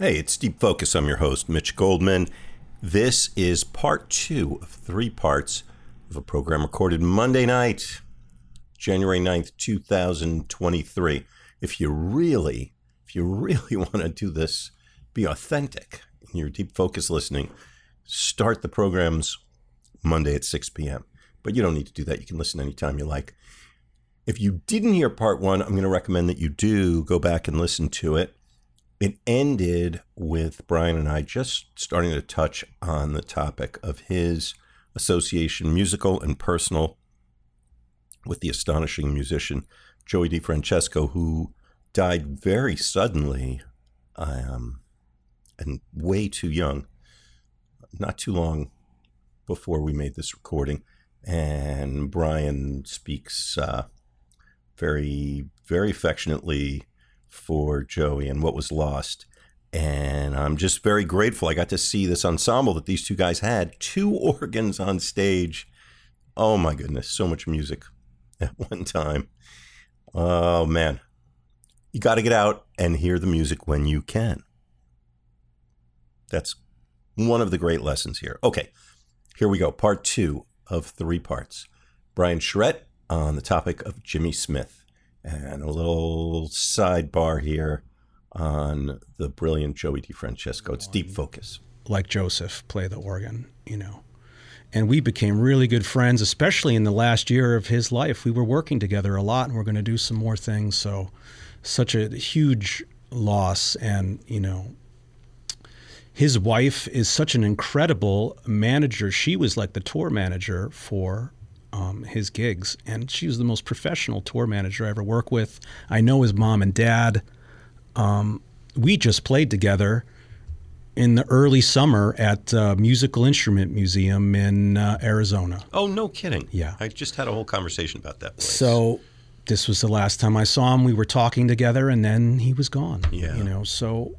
Hey, it's Deep Focus. I'm your host, Mitch Goldman. This is part two of three parts of a program recorded Monday night, January 9th, 2023. If you really, if you really want to do this, be authentic in your Deep Focus listening, start the programs Monday at 6 p.m. But you don't need to do that. You can listen anytime you like. If you didn't hear part one, I'm going to recommend that you do go back and listen to it it ended with Brian and I just starting to touch on the topic of his association, musical and personal, with the astonishing musician Joey DeFrancesco, who died very suddenly um, and way too young, not too long before we made this recording. And Brian speaks uh, very, very affectionately for Joey and what was lost. And I'm just very grateful. I got to see this ensemble that these two guys had two organs on stage. Oh my goodness, so much music at one time. Oh man, you got to get out and hear the music when you can. That's one of the great lessons here. Okay, here we go. Part two of three parts. Brian Charette on the topic of Jimmy Smith. And a little sidebar here on the brilliant Joey DeFrancesco. It's deep focus. Like Joseph, play the organ, you know. And we became really good friends, especially in the last year of his life. We were working together a lot and we're going to do some more things. So, such a huge loss. And, you know, his wife is such an incredible manager. She was like the tour manager for um, his gigs, and she was the most professional tour manager I ever worked with. I know his mom and dad. Um, we just played together in the early summer at uh, Musical Instrument Museum in uh, Arizona. Oh, no kidding! Yeah, I just had a whole conversation about that. Place. So this was the last time I saw him. We were talking together, and then he was gone. Yeah, you know, so.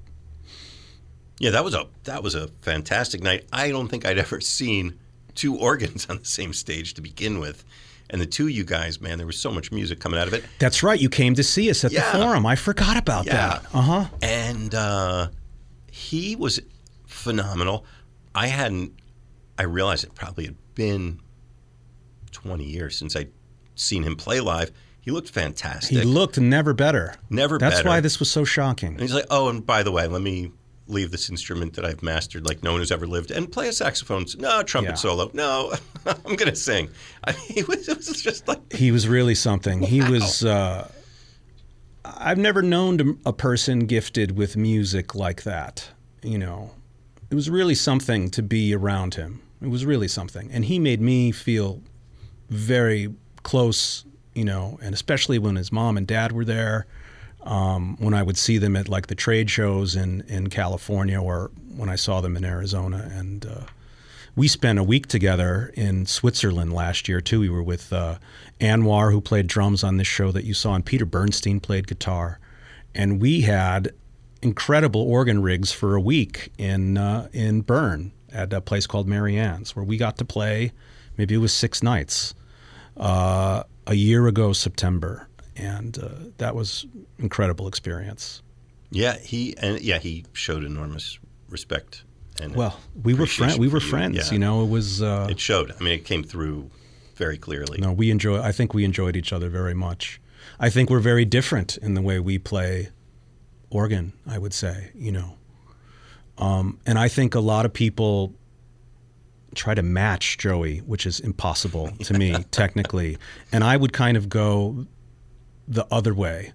Yeah, that was a that was a fantastic night. I don't think I'd ever seen two organs on the same stage to begin with. And the two of you guys, man, there was so much music coming out of it. That's right. You came to see us at Yeah. the forum. I forgot about Yeah. that. Uh huh. And uh, he was phenomenal. I hadn't, I realized it probably had been 20 years since I'd seen him play live. He looked fantastic. He looked never better. Never better. That's better. why this was so shocking. And he's like, oh, and by the way, let me leave this instrument that I've mastered like no one has ever lived and play a saxophone. No, trumpet Yeah. solo. No, I'm going to sing. I mean, it was, it was just like, He was really something. He was. Uh, I've never known a person gifted with music like that. You know, it was really something to be around him. It was really something, and he made me feel very close. You know, and especially when his mom and dad were there. Um, when I would see them at like the trade shows in in California, or when I saw them in Arizona, and uh, we spent a week together in Switzerland last year too. We were with uh, Anwar, who played drums on this show that you saw, and Peter Bernstein played guitar, and we had incredible organ rigs for a week in uh, in Bern at a place called Marian's, where we got to play. Maybe it was six nights uh, a year ago, September, and uh, that was incredible experience. yeah, he, and yeah, he showed enormous respect. And Well, we were friends. We were you. friends. Yeah. You know, it was. Uh, It showed. I mean, it came through very clearly. No, we enjoy. I think we enjoyed each other very much. I think we're very different in the way we play organ. I would say, you know, um, and I think a lot of people try to match Joey, which is impossible to me technically. And I would kind of go the other way.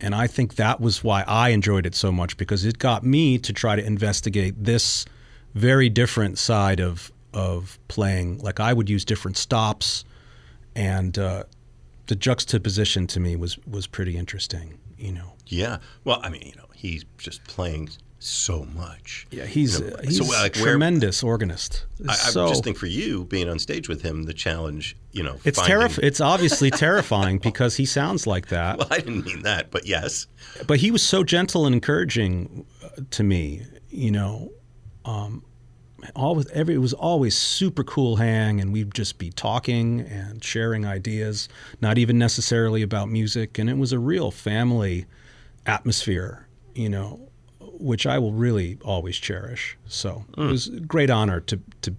And I think that was why I enjoyed it so much because it got me to try to investigate this very different side of of playing. Like I would use different stops, and uh, the juxtaposition to me was was pretty interesting. You know. Yeah. Well, I mean, you know, he's just playing so much. Yeah, he's You know, he's so, like, a where- tremendous organist. I, I so just think for you being on stage with him, the challenge, you know, it's finding- terrif- It's obviously terrifying because he sounds like that. Well, I didn't mean that, but yes. but he was so gentle and encouraging uh, to me. You know, um, always every it was always super cool hang, and we'd just be talking and sharing ideas, not even necessarily about music, and it was a real family atmosphere. You know, which I will really always cherish. So Hmm. it was a great honor to to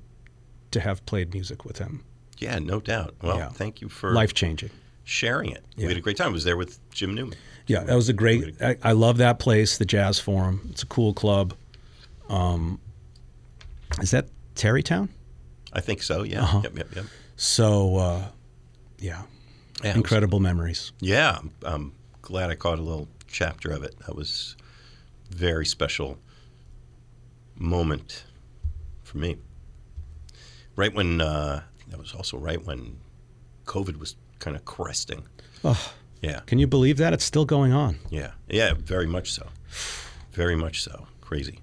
to have played music with him. Yeah, no doubt. Well, Yeah. thank you for Life changing. sharing it. We had a great time. I was there with Jim Newman. Yeah, that was a great. I, I love that place, the Jazz Forum. It's a cool club. Um, is that Tarrytown? I think so. Yeah. Uh-huh. Yep. Yep. Yep. So, uh, yeah, Yeah, it was- incredible memories. Yeah, I'm, glad I caught a little chapter of it. That was very special moment for me. Right when uh, that was also right when COVID was kind of cresting. Oh, Yeah, can you believe that? It's still going on. yeah, yeah. Very much so. Very much so. Crazy.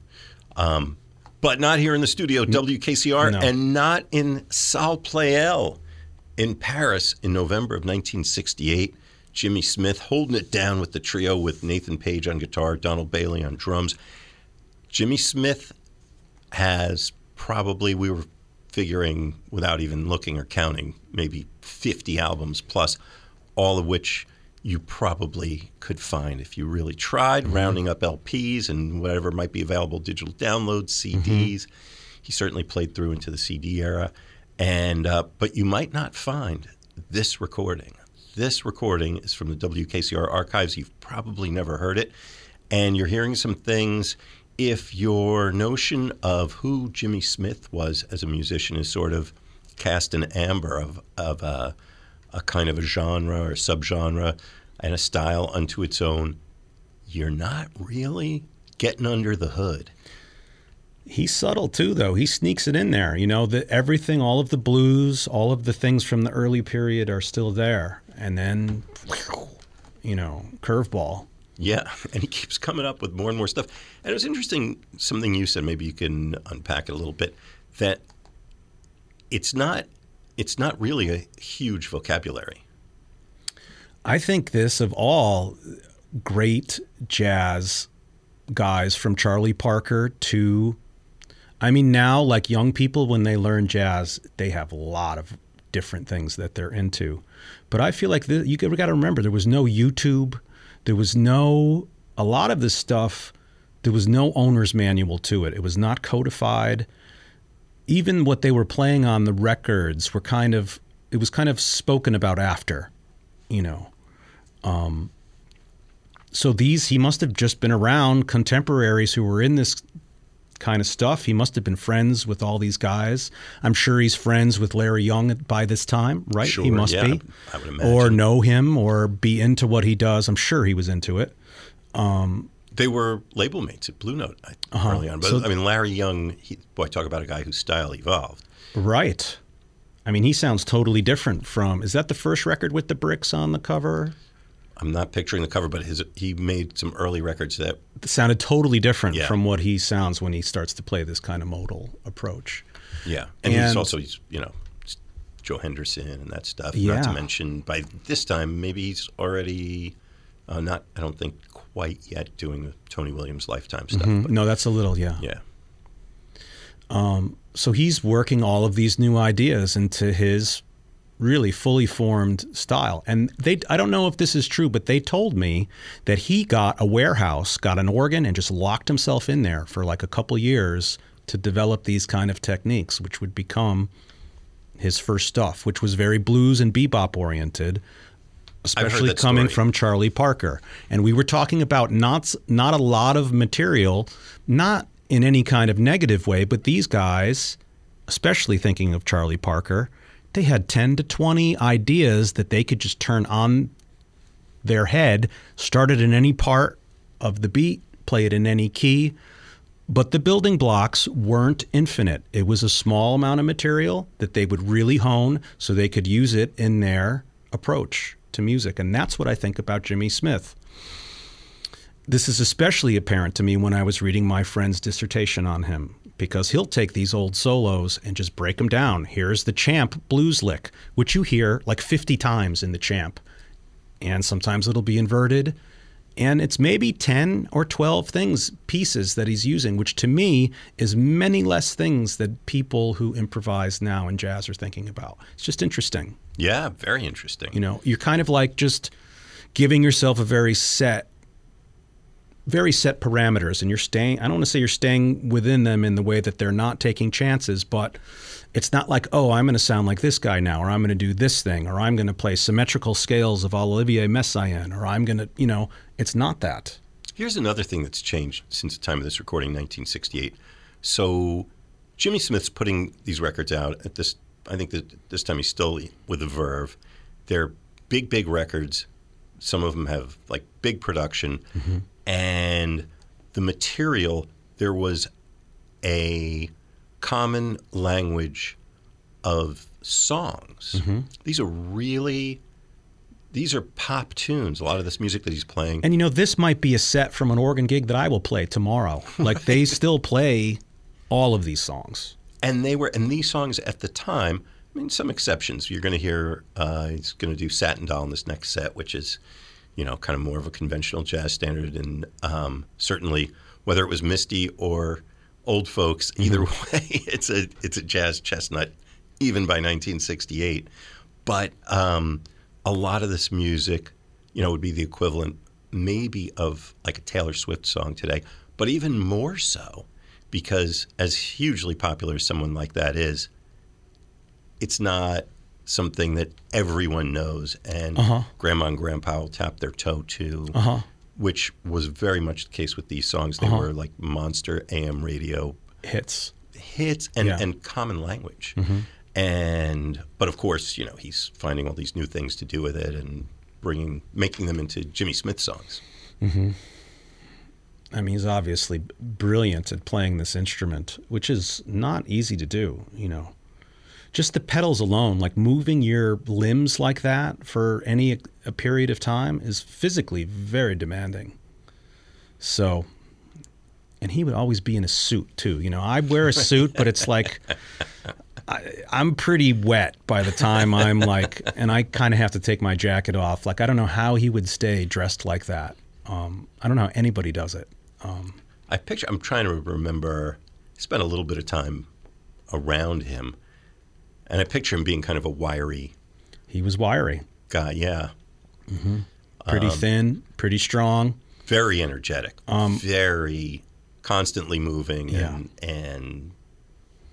Um, but not here in the studio, WKCR, No. and not in Salle Pleyel in Paris in November of 1968. Jimmy Smith holding it down with the trio with Nathan Page on guitar, Donald Bailey on drums. Jimmy Smith has probably, we were figuring without even looking or counting, maybe 50 albums plus, all of which you probably could find if you really tried, rounding up LPs and whatever might be available, digital downloads, CDs. He certainly played through into the CD era, and uh, but you might not find this recording. This recording is from the WKCR archives. You've probably never heard it, and you're hearing some things. If your notion of who Jimmy Smith was as a musician is sort of cast in amber of of a, a kind of a genre or subgenre and a style unto its own, you're not really getting under the hood. He's subtle too, though. He sneaks it in there. You know, that everything, all of the blues, all of the things from the early period are still there, and then, you know, curveball. Yeah, and he keeps coming up with more and more stuff. And it was interesting something you said. Maybe you can unpack it a little bit. That it's not it's not really a huge vocabulary. I think this of all great jazz guys from Charlie Parker to I mean now like young people when they learn jazz they have a lot of different things that they're into. But I feel like the, you got to remember there was no YouTube, there was no a lot of this stuff there was no owner's manual to it. It was not codified. Even what they were playing on the records were kind of it was kind of spoken about after you know. Um, so these, he must have just been around contemporaries who were in this kind of stuff. He must have been friends with all these guys. I'm sure he's friends with Larry Young by this time, right? he must yeah, be. I would Or know him or be into what he does. I'm sure he was into it. They were label mates at Blue Note I- early on. But Uh-huh. So- I mean, Larry Young, he, boy, talk about a guy whose style evolved. Right. I mean, he sounds totally different from. Is that the first record with the bricks on the cover? I'm not picturing the cover, but his he made some early records that It sounded totally different Yeah. from what he sounds when he starts to play this kind of modal approach. Yeah, and, he's also he's you know Joe Henderson and that stuff. Yeah. Not to mention by this time maybe he's already uh, not. I don't think quite yet doing the Tony Williams lifetime stuff. But No, that's a little, yeah. yeah, So he's working all of these new ideas into his really fully formed style. And they I don't know if this is true, but they told me that he got a warehouse, got an organ and just locked himself in there for like a couple years to develop these kind of techniques which would become his first stuff, which was very blues and bebop oriented. Especially coming story. from Charlie Parker. And we were talking about not not a lot of material, not in any kind of negative way, but these guys, especially thinking of Charlie Parker, they had 10 to 20 ideas that they could just turn on their head, start it in any part of the beat, play it in any key. But the building blocks weren't infinite. It was a small amount of material that they would really hone so they could use it in their approach to music. And that's what I think about Jimmy Smith. This is especially apparent to me when I was reading my friend's dissertation on him, because he'll take these old solos and just break them down. Here's the champ blues lick, which you hear like 50 times in the champ. And sometimes it'll be inverted. And it's maybe 10 or 12 things, pieces that he's using, which to me is many less things that people who improvise now in jazz are thinking about. It's just interesting. yeah, very interesting. You know, you're kind of like just giving yourself a very set very set parameters, and you're staying. I don't want to say you're staying within them in the way that they're not taking chances, but it's not like, oh, I'm going to sound like this guy now, or I'm going to do this thing, or I'm going to play symmetrical scales of Olivier Messiaen, or I'm going to, you know, it's not that. Here's another thing that's changed since the time of this recording, 1968. So Jimmy Smith's putting these records out at this. I think that this time he's still with the Verve. They're big, big records. Some of them have like big production, mm-hmm. And the material. There was a common language of songs. Mm-hmm. These are really these are pop tunes. A lot of this music that he's playing. And you know, this might be a set from an organ gig that I will play tomorrow. Like they still play all of these songs. And they were and these songs at the time. I mean, some exceptions. You're going to hear uh, he's going to do Satin Doll in this next set, which is, you know, kind of more of a conventional jazz standard, and um, certainly whether it was Misty or old folks. Mm-hmm. Either way, it's a it's a jazz chestnut, even by 1968. But um, a lot of this music, you know, would be the equivalent maybe of like a Taylor Swift song today, but even more so because as hugely popular as someone like that is, it's not something that everyone knows and uh-huh. grandma and grandpa will tap their toe to. Uh-huh which was very much the case with these songs. They uh-huh. were like monster AM radio hits, hits, and, yeah. and common language. Mm-hmm. And but of course, you know, he's finding all these new things to do with it and bringing, making them into Jimmy Smith songs. Mm-hmm. I mean, he's obviously brilliant at playing this instrument, which is not easy to do. You know, just the pedals alone, like moving your limbs like that for any a period of time is physically very demanding. So, and he would always be in a suit too. You know, I wear a suit, but it's like I, am pretty wet by the time I'm like, and I kind of have to take my jacket off. Like, I don't know how he would stay dressed like that. Um, I don't know how anybody does it. Um, I picture. I'm trying to remember. Spent a little bit of time around him and I picture him being kind of a wiry. He was wiry. Guy, yeah. Mm-hmm. Pretty um, thin, pretty strong. Very energetic. Um, very constantly moving yeah. and, and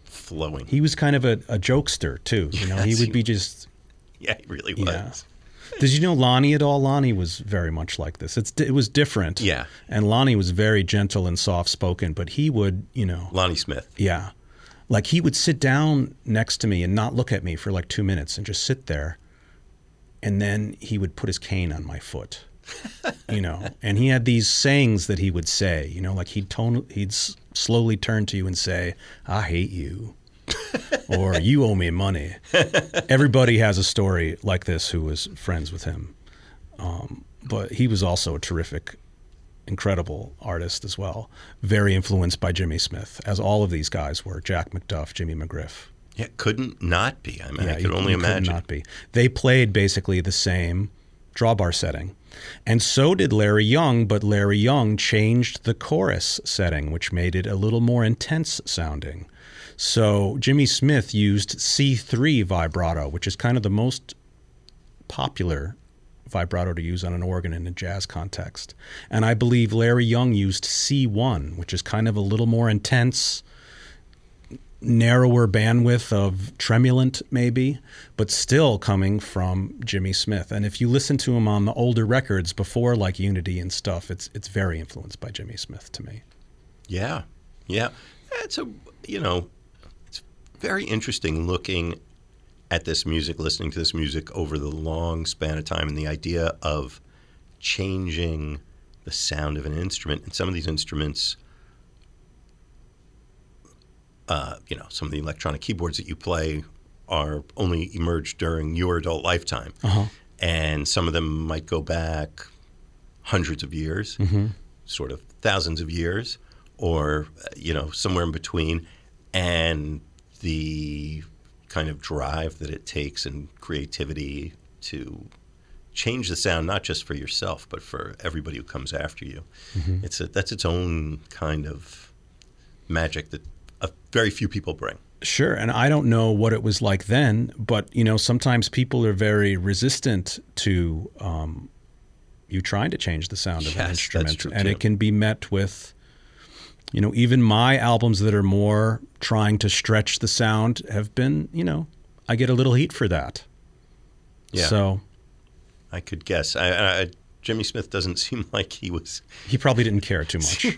flowing. He was kind of a, a jokester too. You know, yes, he would he, be just. Yeah, he really was. Yeah. Did you know Lonnie at all? Lonnie was very much like this. It's it was different. Yeah. And Lonnie was very gentle and soft spoken, but he would, you know. Lonnie Smith. Yeah. Like he would sit down next to me and not look at me for like two minutes and just sit there. And then he would put his cane on my foot, you know. And he had these sayings that he would say, you know, like he'd tone, he'd slowly turn to you and say, "I hate you," or "You owe me money." Everybody has a story like this who was friends with him. Um, but he was also a terrific incredible artist as well. Very influenced by Jimmy Smith, as all of these guys were. Jack McDuff, Jimmy McGriff. Yeah, couldn't not be. I mean, yeah, I could you, only you imagine. Not be. They played basically the same drawbar setting. And so did Larry Young, but Larry Young changed the chorus setting, which made it a little more intense sounding. So Jimmy Smith used C3 vibrato, which is kind of the most popular vibrato to use on an organ in a jazz context. And I believe Larry Young used C1, which is kind of a little more intense, narrower bandwidth of tremulant, maybe, but still coming from Jimmy Smith. And if you listen to him on the older records before, like Unity and stuff, it's it's very influenced by Jimmy Smith to me. Yeah, yeah, it's a you know, it's very interesting looking at this music, listening to this music over the long span of time, and the idea of changing the sound of an instrument. And some of these instruments, uh, you know, some of the electronic keyboards that you play are only emerged during your adult lifetime. Uh-huh. And some of them might go back hundreds of years, mm-hmm. sort of thousands of years, or, you know, somewhere in between. And the kind of drive that it takes and creativity to change the sound not just for yourself but for everybody who comes after you. Mm-hmm. It's a, that's its own kind of magic that a, very few people bring. Sure, and I don't know what it was like then, but you know sometimes people are very resistant to um, you trying to change the sound of Yes, an instrument, and it can be met with, you know, even my albums that are more trying to stretch the sound have been, you know, I get a little heat for that. Yeah. So I could guess. I, I, Jimmy Smith doesn't seem like he was. he probably didn't care too much.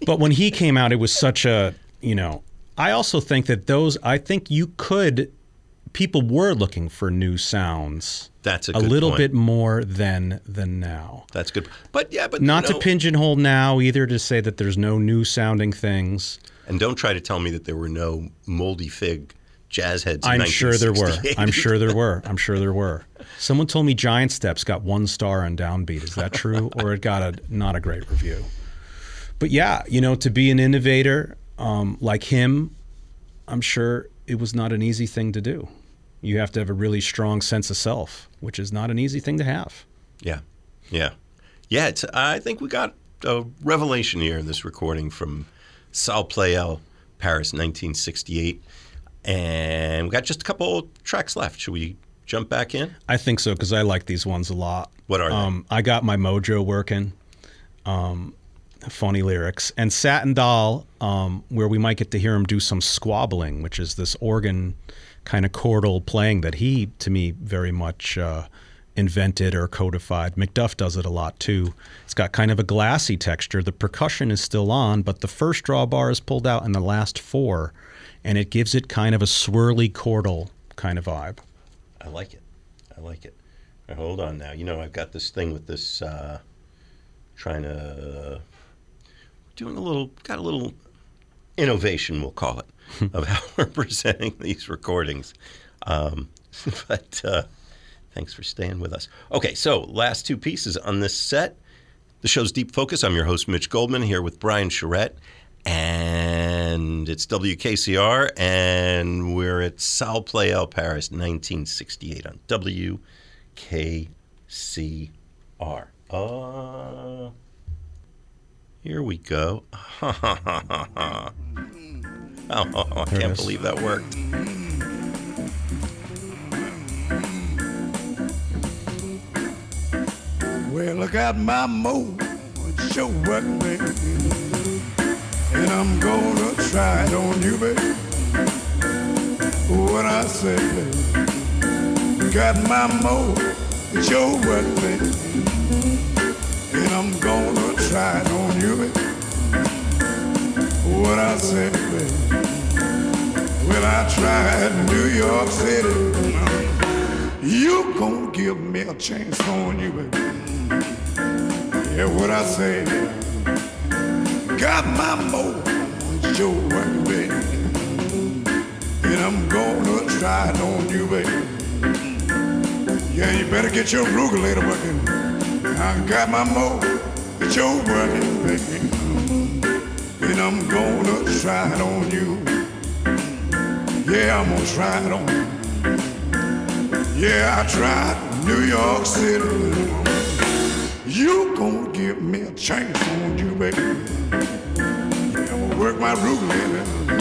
but when he came out, it was such a, you know, I also think that those, I think you could, people were looking for new sounds That's a, a little point. bit more than than now. That's good. But yeah, but Not you to pigeonhole now either to say that there's no new sounding things. And don't try to tell me that there were no moldy fig jazz heads. in I'm sure there were. I'm sure there were. I'm sure there were. Someone told me Giant Steps got one star on Downbeat. Is that true, or it got a not a great review? But yeah, you know, to be an innovator um, like him, I'm sure it was not an easy thing to do. You have to have a really strong sense of self, which is not an easy thing to have. Yeah, yeah, yeah. It's, I think we got a revelation here in this recording from Salle Pleyel, Paris, 1968, and we got just a couple tracks left. Should we jump back in? I think so because I like these ones a lot. What are they? Um, I got my mojo working. Um, funny lyrics and Satin Doll, um, where we might get to hear him do some squabbling, which is this organ kind of chordal playing that he, to me, very much uh, invented or codified. McDuff does it a lot too. It's got kind of a glassy texture. The percussion is still on, but the first draw bar is pulled out in the last four, and it gives it kind of a swirly chordal kind of vibe. I like it. I like it. Now, hold on now. You know, I've got this thing with this, uh, trying to, doing a little, got a little innovation, we'll call it, of how we're presenting these recordings. Um, but uh, thanks for staying with us. Okay, so last two pieces on this set. The show's Deep Focus. I'm your host, Mitch Goldman, here with Brian Charette. And it's WKCR, and we're at Salle Pleyel, Paris, 1968 on WKCR. Uh, here we go. oh, I There can't believe that worked. Well, I got my mo. mojo working, baby. And I'm gonna try it on you, baby. What I say, baby. Got my mo. mojo working, baby. And I'm gonna try it on you, baby. What I baby. Well, I tried New York City. You gonna give me a chance on you, baby. Yeah, what I say. Got my mojo working, baby. And I'm gonna try it on you, baby. Yeah, you better get your regulator working. I got my mojo working, baby. And I'm gonna try it on you. Yeah, I'm gonna try it on you. Yeah, I tried New York City. You gonna give me a chance on you, baby. Yeah, I'm gonna work my regulator.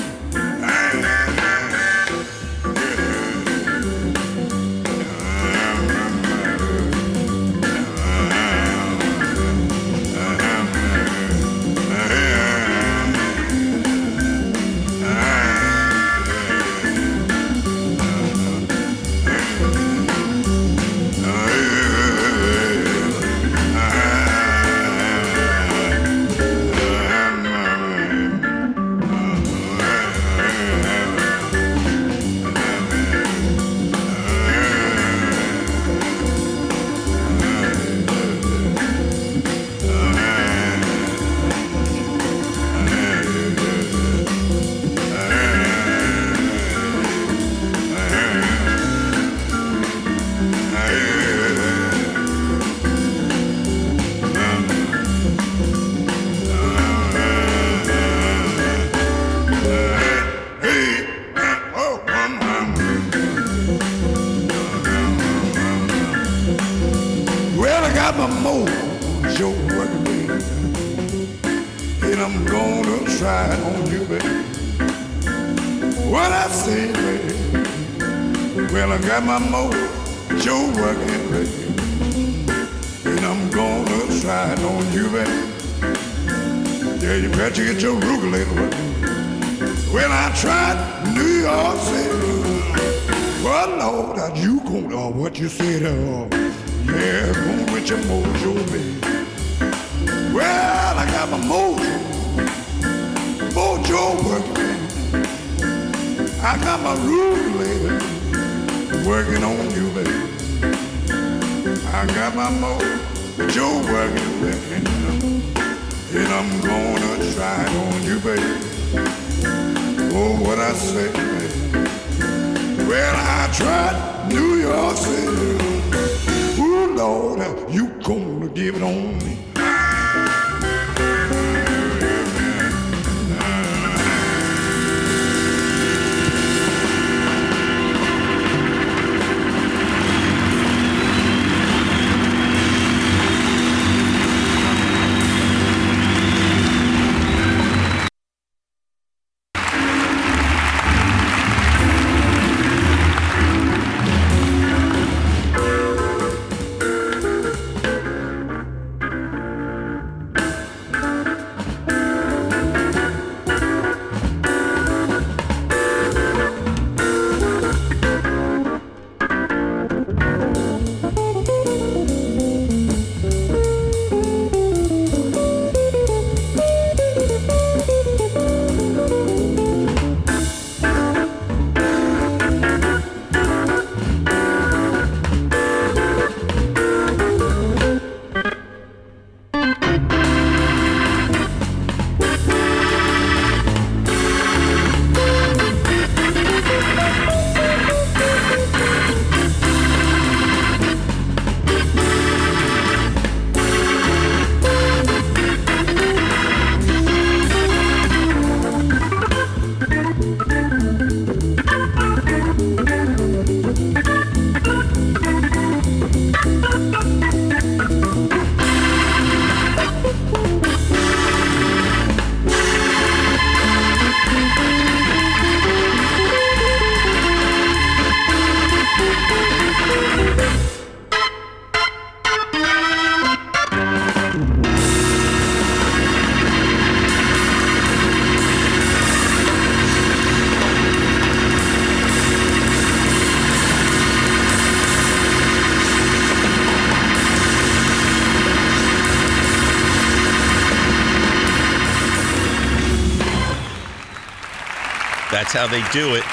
How they do it.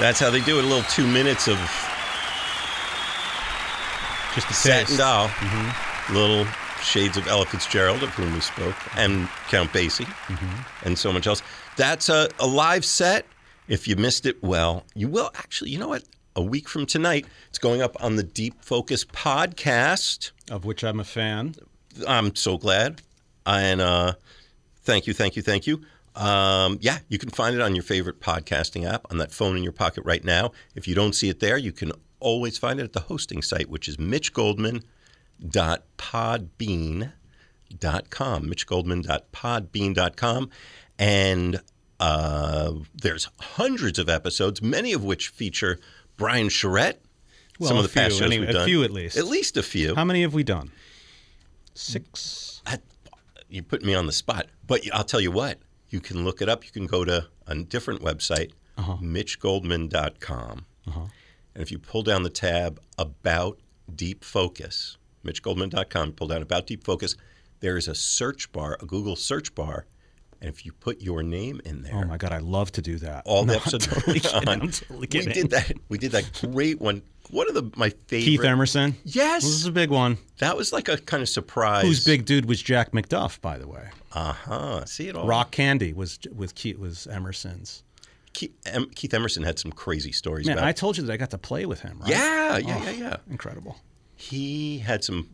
That's how they do it. A little two minutes of Just a Satin. Doll, little shades of Ella Fitzgerald, of whom we spoke, and Count Basie, and so much else. That's a, a live set. If you missed it, well, you will actually. You know what? A week from tonight, it's going up on the Deep Focus podcast. Of which I'm a fan. I'm so glad. And uh, thank you, thank you, thank you. Um, yeah, you can find it on your favorite podcasting app on that phone in your pocket right now. If you don't see it there, you can always find it at the hosting site, which is mitchgoldman.podbean.com. Mitchgoldman.podbean.com. And uh, there's hundreds of episodes, many of which feature Brian Charette. Well, some of the past shows anyway, we've a done. few at least. At least a few. How many have we done? Six. I- you put me on the spot. But I'll tell you what, you can look it up. You can go to a different website, uh-huh. mitchgoldman.com. Uh-huh. And if you pull down the tab About Deep Focus, mitchgoldman.com, pull down About Deep Focus, there is a search bar, a Google search bar. And if you put your name in there, Oh my god, I love to do that. all the episodes I'm totally kidding. on. Totally we did that. We did that great one. One of the my favorite. Keith Emerson. Yes, This is a big one. that was like a kind of surprise. Whose big dude was Jack McDuff, by the way. Uh huh. See it all. Rock Candy was with Keith was Emerson's. Keith, em, Keith Emerson had some crazy stories Man. I told you that I got to play with him, right? yeah, yeah, Oh, yeah, yeah. Incredible. He had some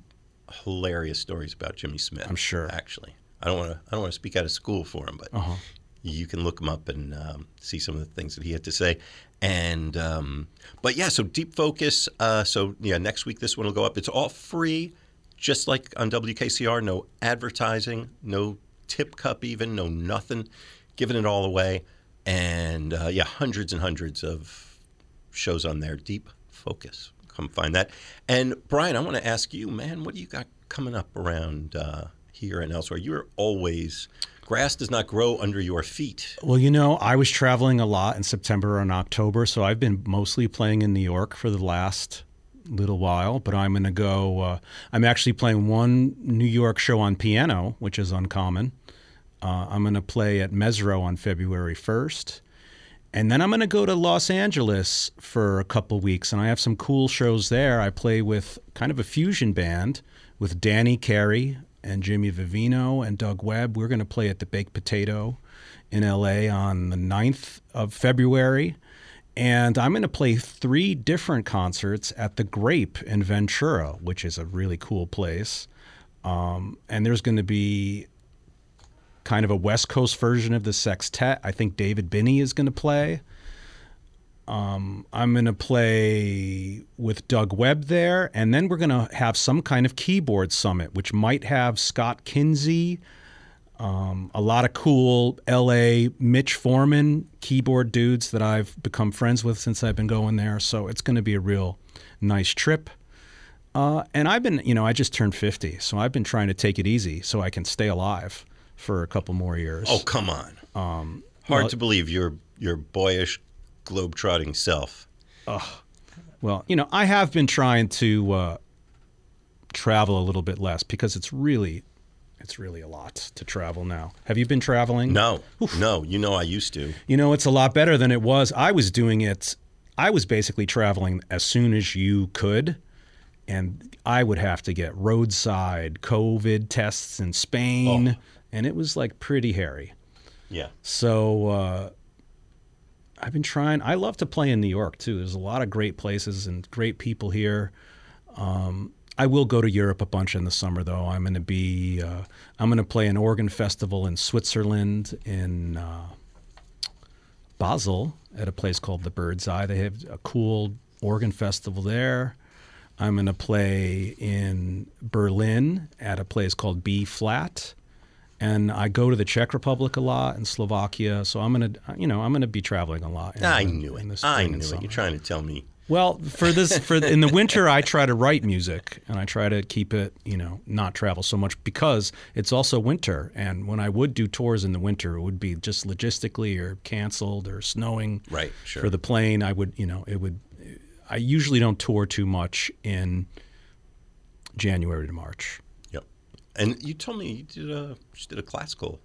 hilarious stories about Jimmy Smith. I'm sure. Actually, I don't want to. I don't want to speak out of school for him, but Uh-huh. you can look him up and um, see some of the things that he had to say. And um, but yeah, so deep focus. Uh, so yeah, next week this one will go up. It's all free, just like on WKCR. No advertising, no tip cup, even no nothing. Giving it all away, and uh, yeah, hundreds and hundreds of shows on there. Deep focus come find that. And Brian, I want to ask you, man, what do you got coming up around uh, here and elsewhere? You're always grass does not grow under your feet. Well, you know, I was traveling a lot in September and October, so I've been mostly playing in New York for the last little while. But I'm going to go. Uh, I'm actually playing one New York show on piano, which is uncommon. Uh, I'm going to play at Mezzrow on February 1st. And then I'm going to go to Los Angeles for a couple weeks, and I have some cool shows there. I play with kind of a fusion band with Danny Carey and Jimmy Vivino and Doug Webb. We're going to play at the Baked Potato in LA on the 9th of February. And I'm going to play three different concerts at the Grape in Ventura, which is a really cool place. Um, and there's going to be kind of a West Coast version of the sextet. I think David Binney is going to play. Um, I'm going to play with Doug Webb there, and then we're going to have some kind of keyboard summit, which might have Scott Kinsey, um, a lot of cool LA Mitch Forman keyboard dudes that I've become friends with since I've been going there. So it's going to be a real nice trip. Uh, and I've been, you know, I just turned 50, so I've been trying to take it easy so I can stay alive for a couple more years. Oh, come on. Um, Hard well, to believe your your boyish, globe-trotting self. well, you know, I have been trying to uh, travel a little bit less because it's really, it's really a lot to travel now. Have you been traveling? No, Oof. no. You know, I used to. You know, it's a lot better than it was. I was doing it. I was basically traveling as soon as you could and I would have to get roadside COVID tests in Spain. Oh and it was like pretty hairy. Yeah. So uh, I've been trying. I love to play in New York too. There's a lot of great places and great people here. Um, I will go to Europe a bunch in the summer though. I'm going to be. Uh, I'm going to play an organ festival in Switzerland in uh, Basel at a place called the Bird's Eye. They have a cool organ festival there. I'm going to play in Berlin at a place called B Flat and I go to the Czech Republic a lot and Slovakia. So I'm gonna, you know, I'm gonna be traveling a lot. In, I knew it. I knew it. You're trying to tell me. Well, for this, for in the winter, I try to write music and I try to keep it, you know, not travel so much because it's also winter. And when I would do tours in the winter, it would be just logistically or canceled or snowing. Right. Sure. For the plane, I would, you know, it would. I usually don't tour too much in January to March. Yep. And you told me you did a just did a classical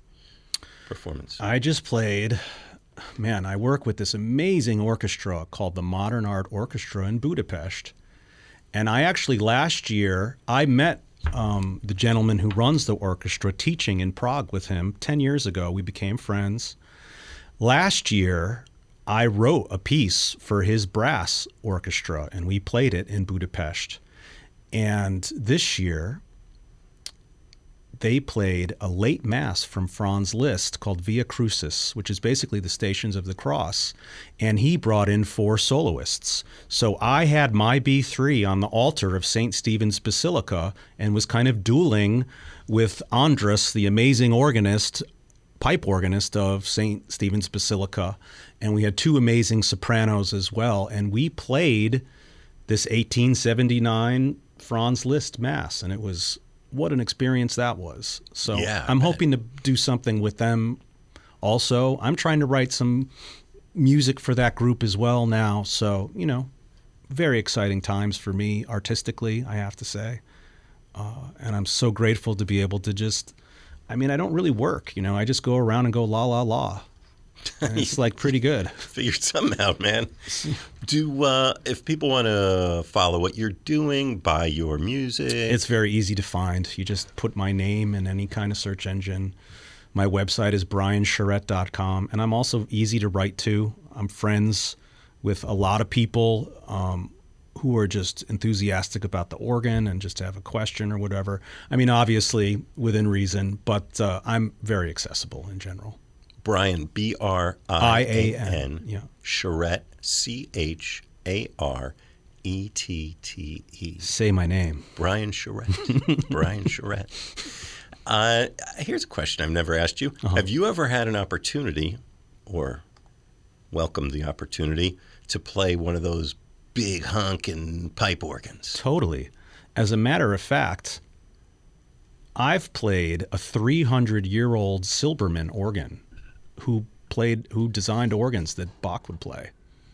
performance. I just played. Man, I work with this amazing orchestra called the Modern Art Orchestra in Budapest, and I actually last year I met um, the gentleman who runs the orchestra teaching in Prague with him ten years ago. We became friends. Last year, I wrote a piece for his brass orchestra, and we played it in Budapest. And this year, they played a late mass from Franz Liszt called Via Crucis, which is basically the Stations of the Cross. And he brought in four soloists. So I had my B3 on the altar of St. Stephen's Basilica and was kind of dueling with Andras, the amazing organist, pipe organist of St. Stephen's Basilica. And we had two amazing sopranos as well. And we played this 1879 Franz Liszt Mass, and it was what an experience that was. So yeah, I'm hoping to do something with them also. I'm trying to write some music for that group as well now. So, you know, very exciting times for me artistically, I have to say. Uh, and I'm so grateful to be able to just, I mean, I don't really work, you know, I just go around and go la la la. And it's like pretty good. Figured something out, man. Do uh, if people want to follow what you're doing, buy your music? It's very easy to find. You just put my name in any kind of search engine. My website is briancharette.com, and I'm also easy to write to. I'm friends with a lot of people um, who are just enthusiastic about the organ and just have a question or whatever. I mean, obviously within reason, but uh, I'm very accessible in general. Brian, B R I A N, yeah. Charette, C H A R E T T E. Say my name. Brian Charette. Brian Charette. Uh, here's a question I've never asked you. Uh-huh. Have you ever had an opportunity or welcomed the opportunity to play one of those big honking pipe organs. Totally. As a matter of fact, I've played a 300 year old Silbermann organ who played, who designed organs that Bach would play.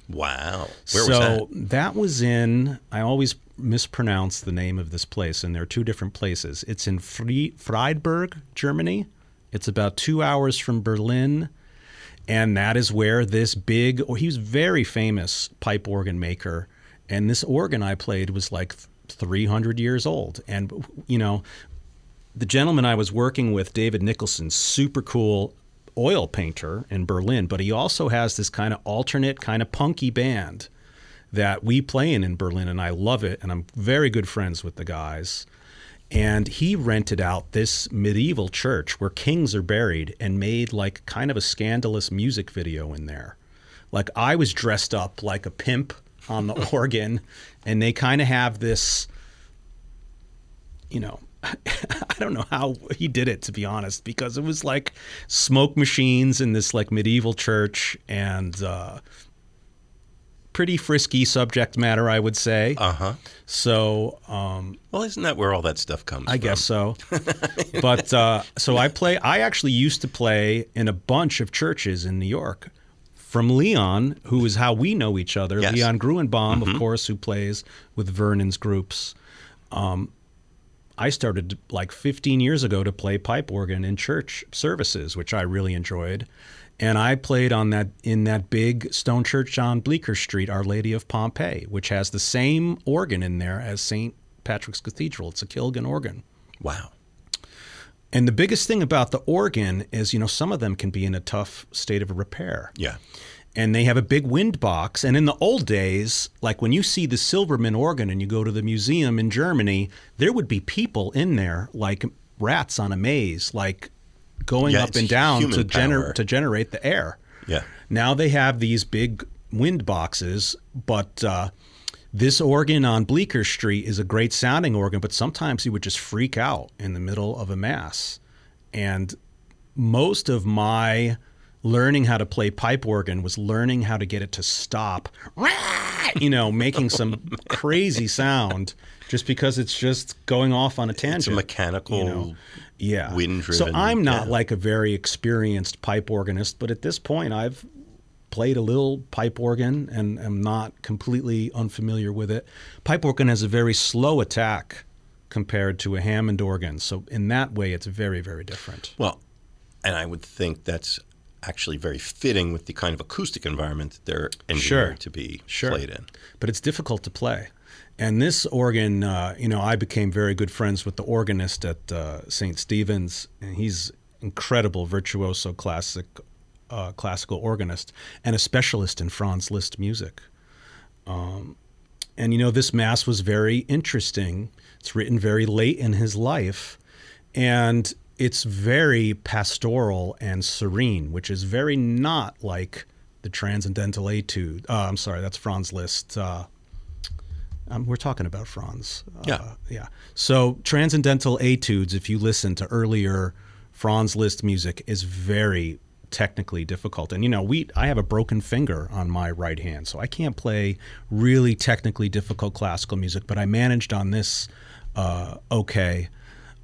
Wow. Where so was that? that was in, I always mispronounce the name of this place, and there are two different places. It's in Frie- Freiburg, Germany. It's about two hours from Berlin. And that is where this big, or he was very famous pipe organ maker. And this organ I played was like 300 years old. And, you know, the gentleman I was working with, David Nicholson, super cool oil painter in Berlin, but he also has this kind of alternate, kind of punky band that we play in in Berlin, and I love it. And I'm very good friends with the guys. And he rented out this medieval church where kings are buried and made like kind of a scandalous music video in there. Like I was dressed up like a pimp on the organ, and they kind of have this, you know, I don't know how he did it to be honest, because it was like smoke machines in this like medieval church and uh, pretty frisky subject matter, I would say. Uh huh. So um, Well, isn't that where all that stuff comes from? I from? guess so. but uh, so I play. I actually used to play in a bunch of churches in New York. From Leon, who is how we know each other, Yes. Leon Gruenbaum, of course, who plays with Vernon's groups. Um, I started like 15 years ago to play pipe organ in church services, which I really enjoyed. And I played on that in that big stone church on Bleecker Street, Our Lady of Pompeii, which has the same organ in there as St. Patrick's Cathedral. It's a Kilgen organ. Wow. And the biggest thing about the organ is, you know, some of them can be in a tough state of repair. Yeah. And they have a big wind box. And in the old days, like when you see the Silbermann organ and you go to the museum in Germany, there would be people in there like rats on a maze, like going Yeah, up and down to, gener- to generate the air. Yeah. Now they have these big wind boxes, but uh, this organ on Bleecker Street is a great sounding organ, but sometimes he would just freak out in the middle of a mass. And most of my learning how to play pipe organ was learning how to get it to stop, you know, making some crazy sound just because it's just going off on a tangent. It's a mechanical. you know? yeah wind-driven, so i'm not yeah. like a very experienced pipe organist but at this point i've played a little pipe organ and am not completely unfamiliar with it pipe organ has a very slow attack compared to a hammond organ so in that way it's very very different Well, and I would think that's actually very fitting with the kind of acoustic environment that they're engineered Sure. to be Sure. played in. but it's difficult to play. And this organ, uh, you know, I became very good friends with the organist at uh, St. Stephen's, and he's incredible virtuoso classic uh, classical organist and a specialist in Franz Liszt music. Um, and you know, this mass was very interesting. It's written very late in his life, and it's very pastoral and serene, which is very not like the Transcendental Etude. Uh, I'm sorry, that's Franz Liszt. Uh, um, we're talking about Franz. Uh, Yeah. yeah. So Transcendental Etudes, if you listen to earlier Franz Liszt music, is very technically difficult. And you know, we I have a broken finger on my right hand, so I can't play really technically difficult classical music. But I managed on this uh, okay.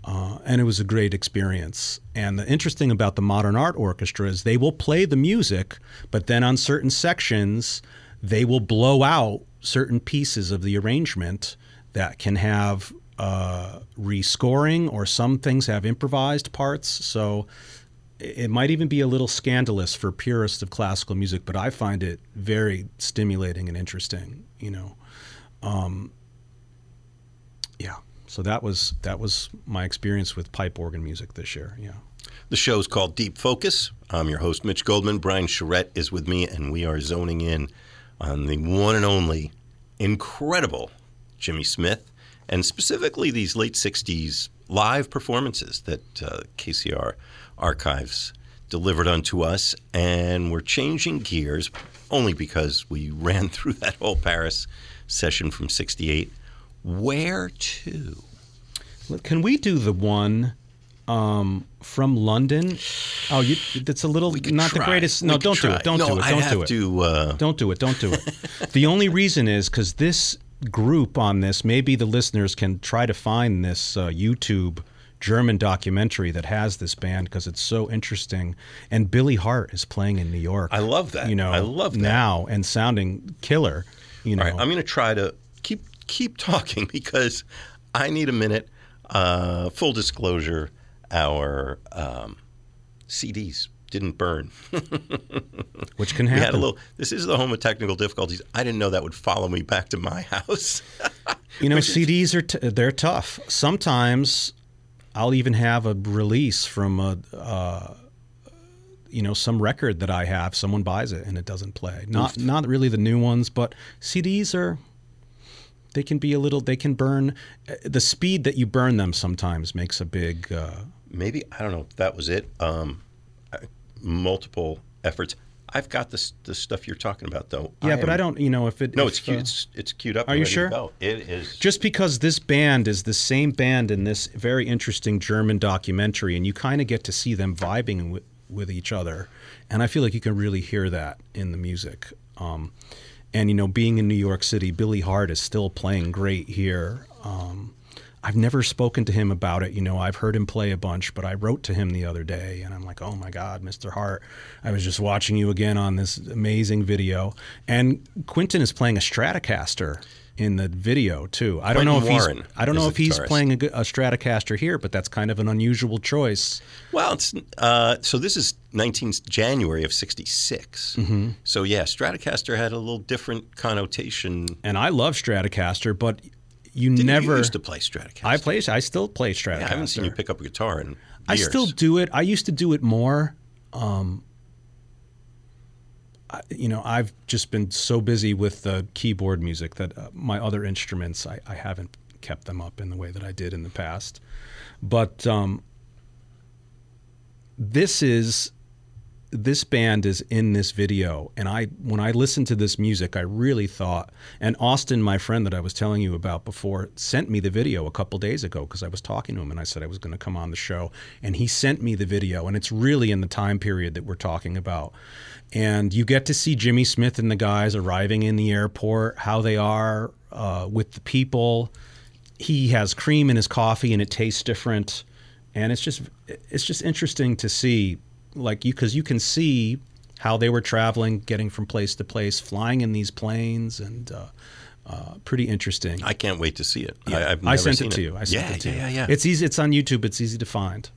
Uh, and it was a great experience. And the interesting about the modern art orchestra is they will play the music, but then on certain sections, they will blow out certain pieces of the arrangement that can have uh, rescoring, or some things have improvised parts. So it might even be a little scandalous for purists of classical music, but I find it very stimulating and interesting. You know, um, yeah. So that was that was my experience with pipe organ music this year. Yeah. The show is called Deep Focus. I'm your host, Mitch Goldman. Brian Charette is with me, and we are zoning in on the one and only incredible Jimmy Smith, and specifically these late 60s live performances that uh, KCR Archives delivered unto us. And we're changing gears only because we ran through that whole Paris session from 68. Where to? Can we do the one from London. Oh, you, that's a little not the greatest. No, don't do it. Don't No, do it. I'd Don't do it. to, uh, Don't do it. Don't do it. the only reason is because this group on this, maybe the listeners can try to find this uh, YouTube German documentary that has this band because it's so interesting. And Billy Hart is playing in New York. I love that. You know, I love that. now and sounding killer. You know, All right, I'm going to try to keep talking because I need a minute. Uh, full disclosure: our um, CDs didn't burn. which can happen. we had a little. This is the home of technical difficulties. I didn't know that would follow me back to my house. You know, CDs are t- they're tough. Sometimes I'll even have a release from a, uh, you know, some record that I have. Someone buys it and it doesn't play. Not not really the new ones, but CDs are. They can be a little. They can burn. uh, The speed that you burn them sometimes makes a big. Uh, Maybe I don't know if that was it. Um, multiple efforts. I've got this the stuff you're talking about though. yeah, but am- I don't. You know, if it. No, if, it's cute. uh, it's it's queued up. are you sure? It is. just because this band is the same band in this very interesting German documentary, and you kind of get to see them vibing with, with each other, and I feel like you can really hear that in the music. Um, and you know, being in New York City, Billy Hart is still playing great here. Um, I've never spoken to him about it. You know, I've heard him play a bunch, but I wrote to him the other day, and I'm like, "Oh my God, Mr. Hart, I was just watching you again on this amazing video." And Quentin is playing a Stratocaster in the video too. I don't know if Quentin he's I don't know if he's guitarist. playing a, a Stratocaster here, but that's kind of an unusual choice. Well, it's uh, so this is 19 January of '66. Mm-hmm. So yeah, Stratocaster had a little different connotation. And I love Stratocaster, but you Didn't never. you used to play Stratocaster? I play. I still play Stratocaster. Yeah, I haven't seen you pick up a guitar in Years. I still do it. I used to do it more. Um, you know, I've just been so busy with the keyboard music that uh, my other instruments, I, I haven't kept them up in the way that I did in the past. But um, this is this band is in this video and i when i listened to this music i really thought and austin my friend that i was telling you about before sent me the video a couple days ago because i was talking to him and i said i was going to come on the show and he sent me the video and it's really in the time period that we're talking about and you get to see jimmy smith and the guys arriving in the airport how they are uh, with the people. He has cream in his coffee and it tastes different. And it's just it's just interesting to see like you because you can see how they were traveling getting from place to place flying in these planes and uh, uh, pretty interesting. I can't wait to see it. I, I've I sent seen it. to you. I sent yeah, it to yeah, you yeah, yeah. it's easy it's on youtube. It's easy to find.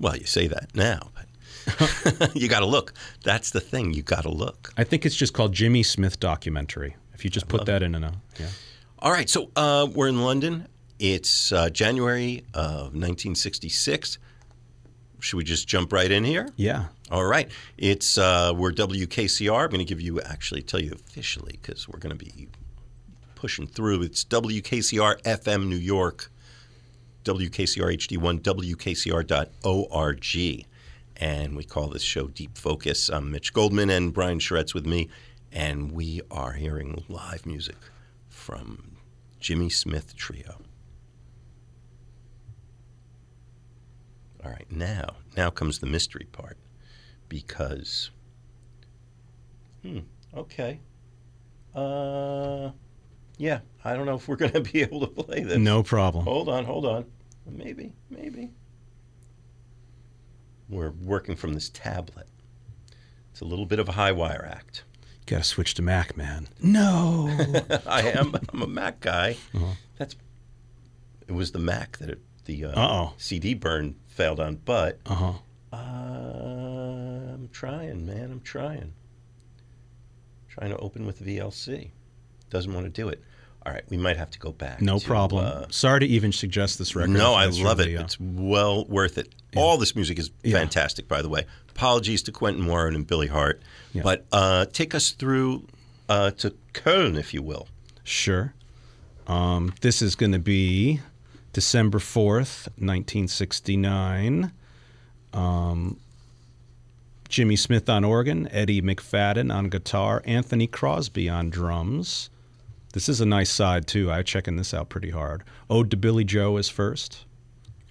Well, you say that now, but you got to look. That's the thing. You got to look. i think it's just called jimmy smith documentary if you just put that in a yeah All right, so uh, we're in London. It's uh, January of 1966. Should we just jump right in here? yeah All right. It's uh, we're WKCR. I'm going to give you actually tell you officially because we're going to be pushing through. It's WKCR FM New York, WKCR HD1, WKCR.org, and we call this show Deep Focus. I'm Mitch Goldman and Brian Charette's with me, and we are hearing live music from Jimmy Smith Trio. All right, now now comes the mystery part because hmm, okay. Uh yeah, I don't know if we're going to be able to play this. no problem Hold on, hold on. Maybe, maybe. We're working from this tablet. It's a little bit of a high wire act. gotta switch to mac man no I am I'm a Mac guy. Uh-huh. That's it was the Mac that it, the uh, CD burn failed on, but uh-huh Uh, I'm trying, man. I'm trying. Trying to open with VLC. Doesn't want to do it. All right, we might have to go back. no to, problem uh, sorry to even suggest this record no, I love it. It's well worth it. All this music is Yeah. fantastic, by the way. Apologies to Quentin Warren and Billy Hart. Yeah. But uh, take us through uh, to Köln, if you will. Sure. Um, this is going to be December 4th, 1969. Um, Jimmy Smith on organ, Eddie McFadden on guitar, Anthony Crosby on drums. This is a nice side, too. I'm checking this out pretty hard. Ode to Billie Joe is first.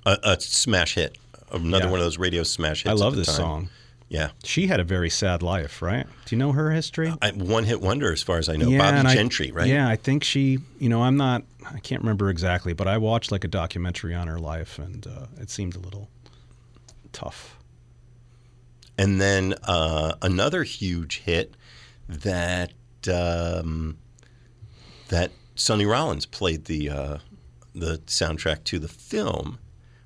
A, a smash hit Another Yeah. one of those radio smash hits. I love this time. song. Yeah. She had a very sad life, right? Do you know her history? I, one hit wonder, as far as I know. and Bobbie I- Gentry, right? Yeah, I think she. You know, I'm not. I can't remember exactly, but I watched like a documentary on her life, and uh, it seemed a little tough. And then uh, another huge hit that um, that Sonny Rollins played the uh, the soundtrack to the film.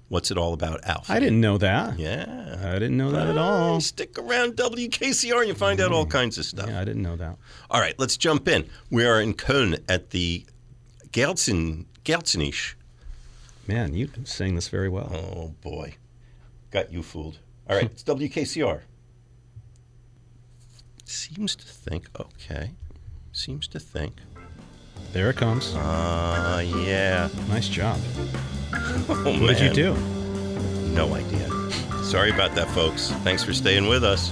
What's it all about, Alf? I didn't know that. Yeah. I didn't know that at all. Stick around WKCR and you find out all kinds of stuff. Yeah, I didn't know that. All right, let's jump in. We are in Köln at the Gelsen Gürzenich. Man, you sang this very well. Oh boy, got you fooled. All right, it's WKCR. Seems to think okay. Seems to think. There it comes. Uh yeah. Nice job. Oh, What did you do? No idea. Sorry about that, folks. Thanks for staying with us.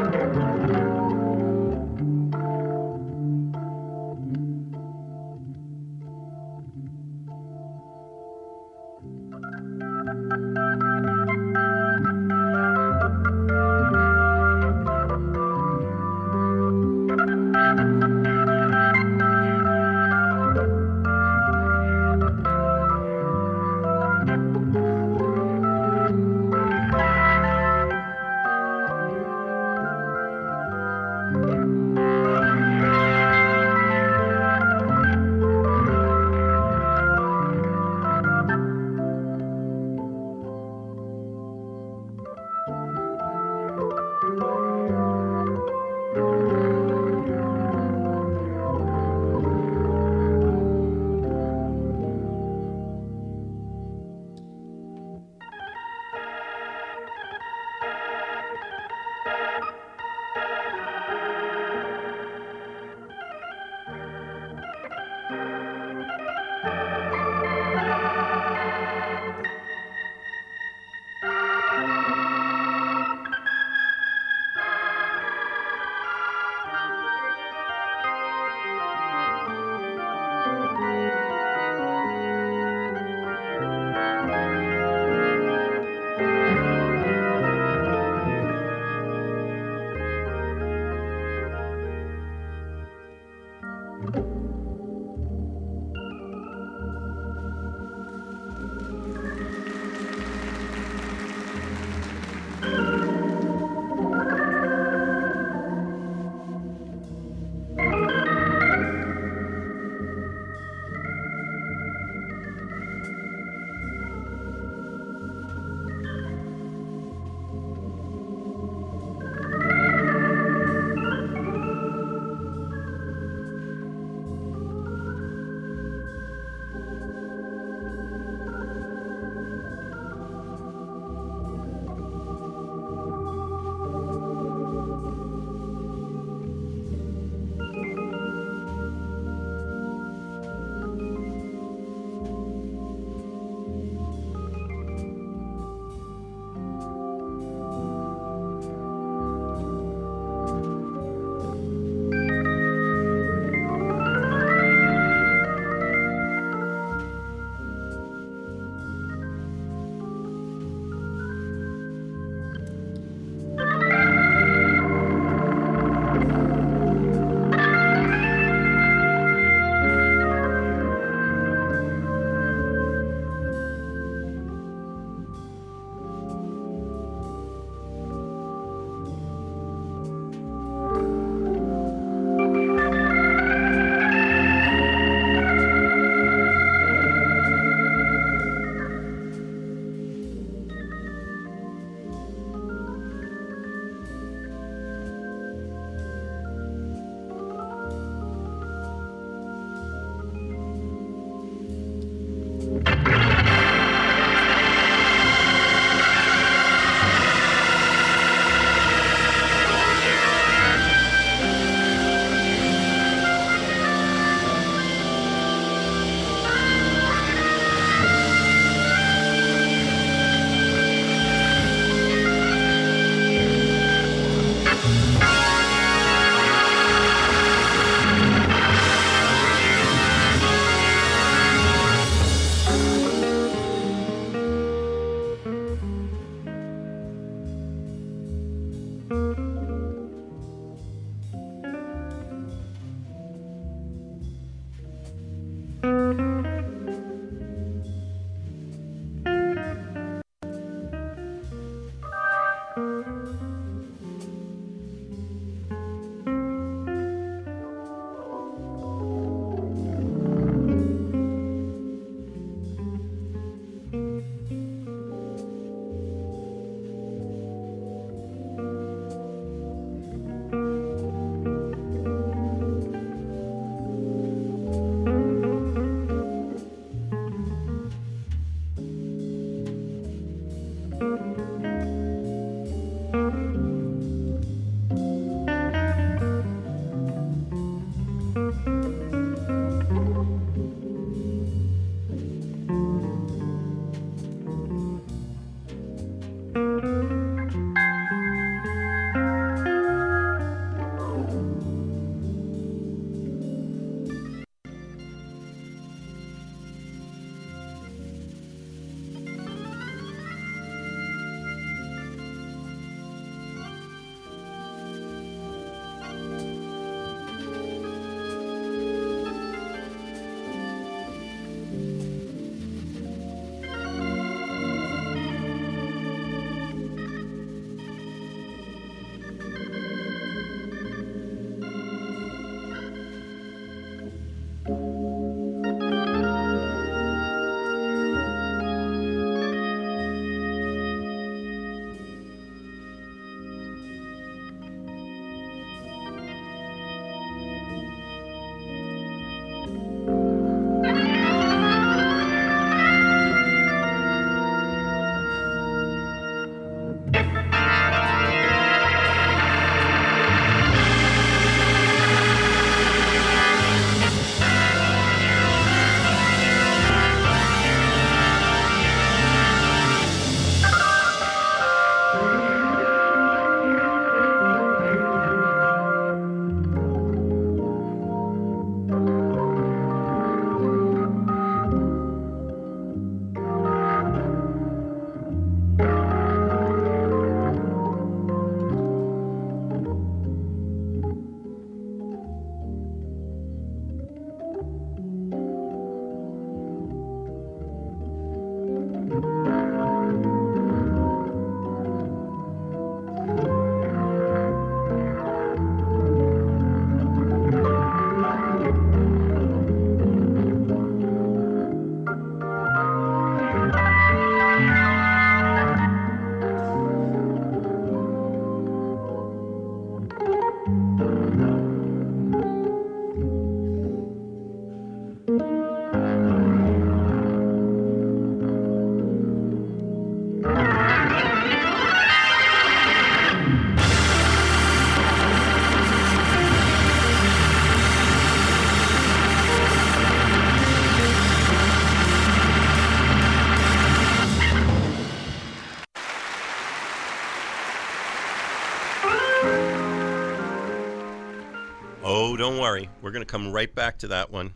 don't worry. We're going to come right back to that one.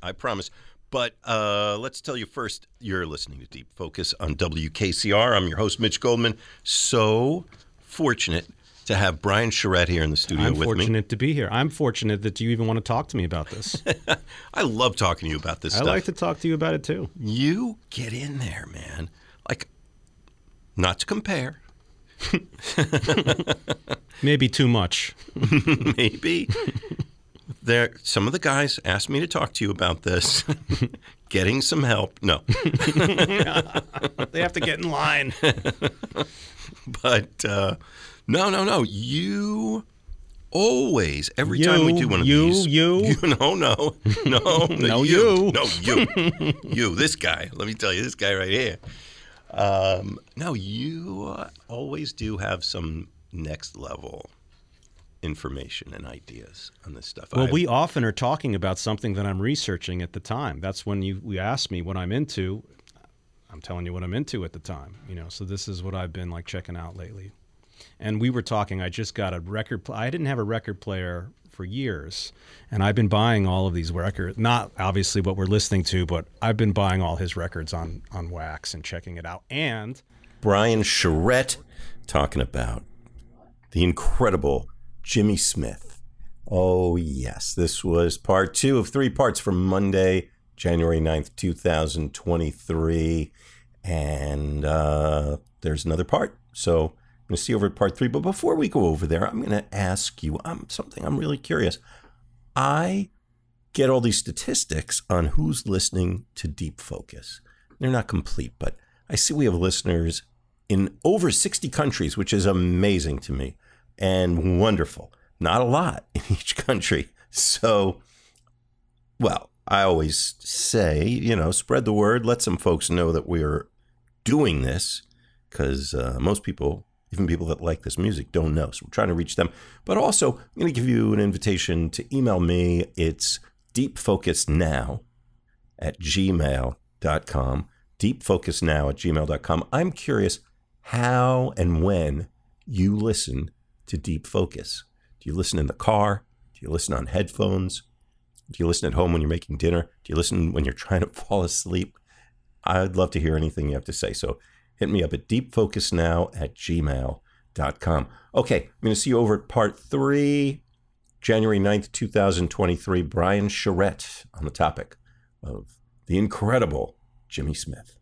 I promise. But uh, let's tell you first you're listening to Deep Focus on WKCR. I'm your host, Mitch Goldman. So fortunate to have Brian Charette here in the studio I'm with fortunate to be here. I'm fortunate that you even want to talk to me about this. I love talking to you about this I stuff. like to talk to you about it too. You get in there, man. Like, not to compare, Maybe too much. maybe. There, some of the guys asked me to talk to you about this. Getting some help. No. They have to get in line. But uh, no, no, no. You always, every time we do one of you, these, you. no, no, no, No, you. no, you, you. This guy. Let me tell you, this guy right here. Um, no, you uh, always do have some next level information and ideas on this stuff. Well, I- we often are talking about something that I'm researching at the time. That's when you we ask me what I'm into. I'm telling you what I'm into at the time. You know, so this is what I've been like checking out lately. And we were talking. I just got a record. Pl- I didn't have a record player for years, and I've been buying all of these records. Not obviously what we're listening to, but I've been buying all his records on on wax and checking it out. And Brian Charette talking about the incredible Jimmy Smith. Oh, yes. This was part two of three parts from Monday, January 9th, 2023. And uh, there's another part. So I'm going to see over part three. But before we go over there, I'm going to ask you um, something I'm really curious. I get all these statistics on who's listening to Deep Focus. They're not complete, but I see we have listeners in over 60 countries, which is amazing to me and wonderful. Not a lot in each country. So, well, I always say, you know, spread the word, let some folks know that we're doing this because uh, most people, even people that like this music, don't know. So we're trying to reach them. But also, I'm going to give you an invitation to email me. It's deepfocusnow at gmail.com. Deepfocusnow at gmail.com. I'm curious how and when you listen to Deep Focus. Do you listen in the car? Do you listen on headphones? Do you listen at home when you're making dinner? Do you listen when you're trying to fall asleep? I'd love to hear anything you have to say. So hit me up at deepfocusnow at gmail.com. Okay, I'm going to see you over at part three, January 9th, 2023. Brian Charette on the topic of the incredible Jimmy Smith.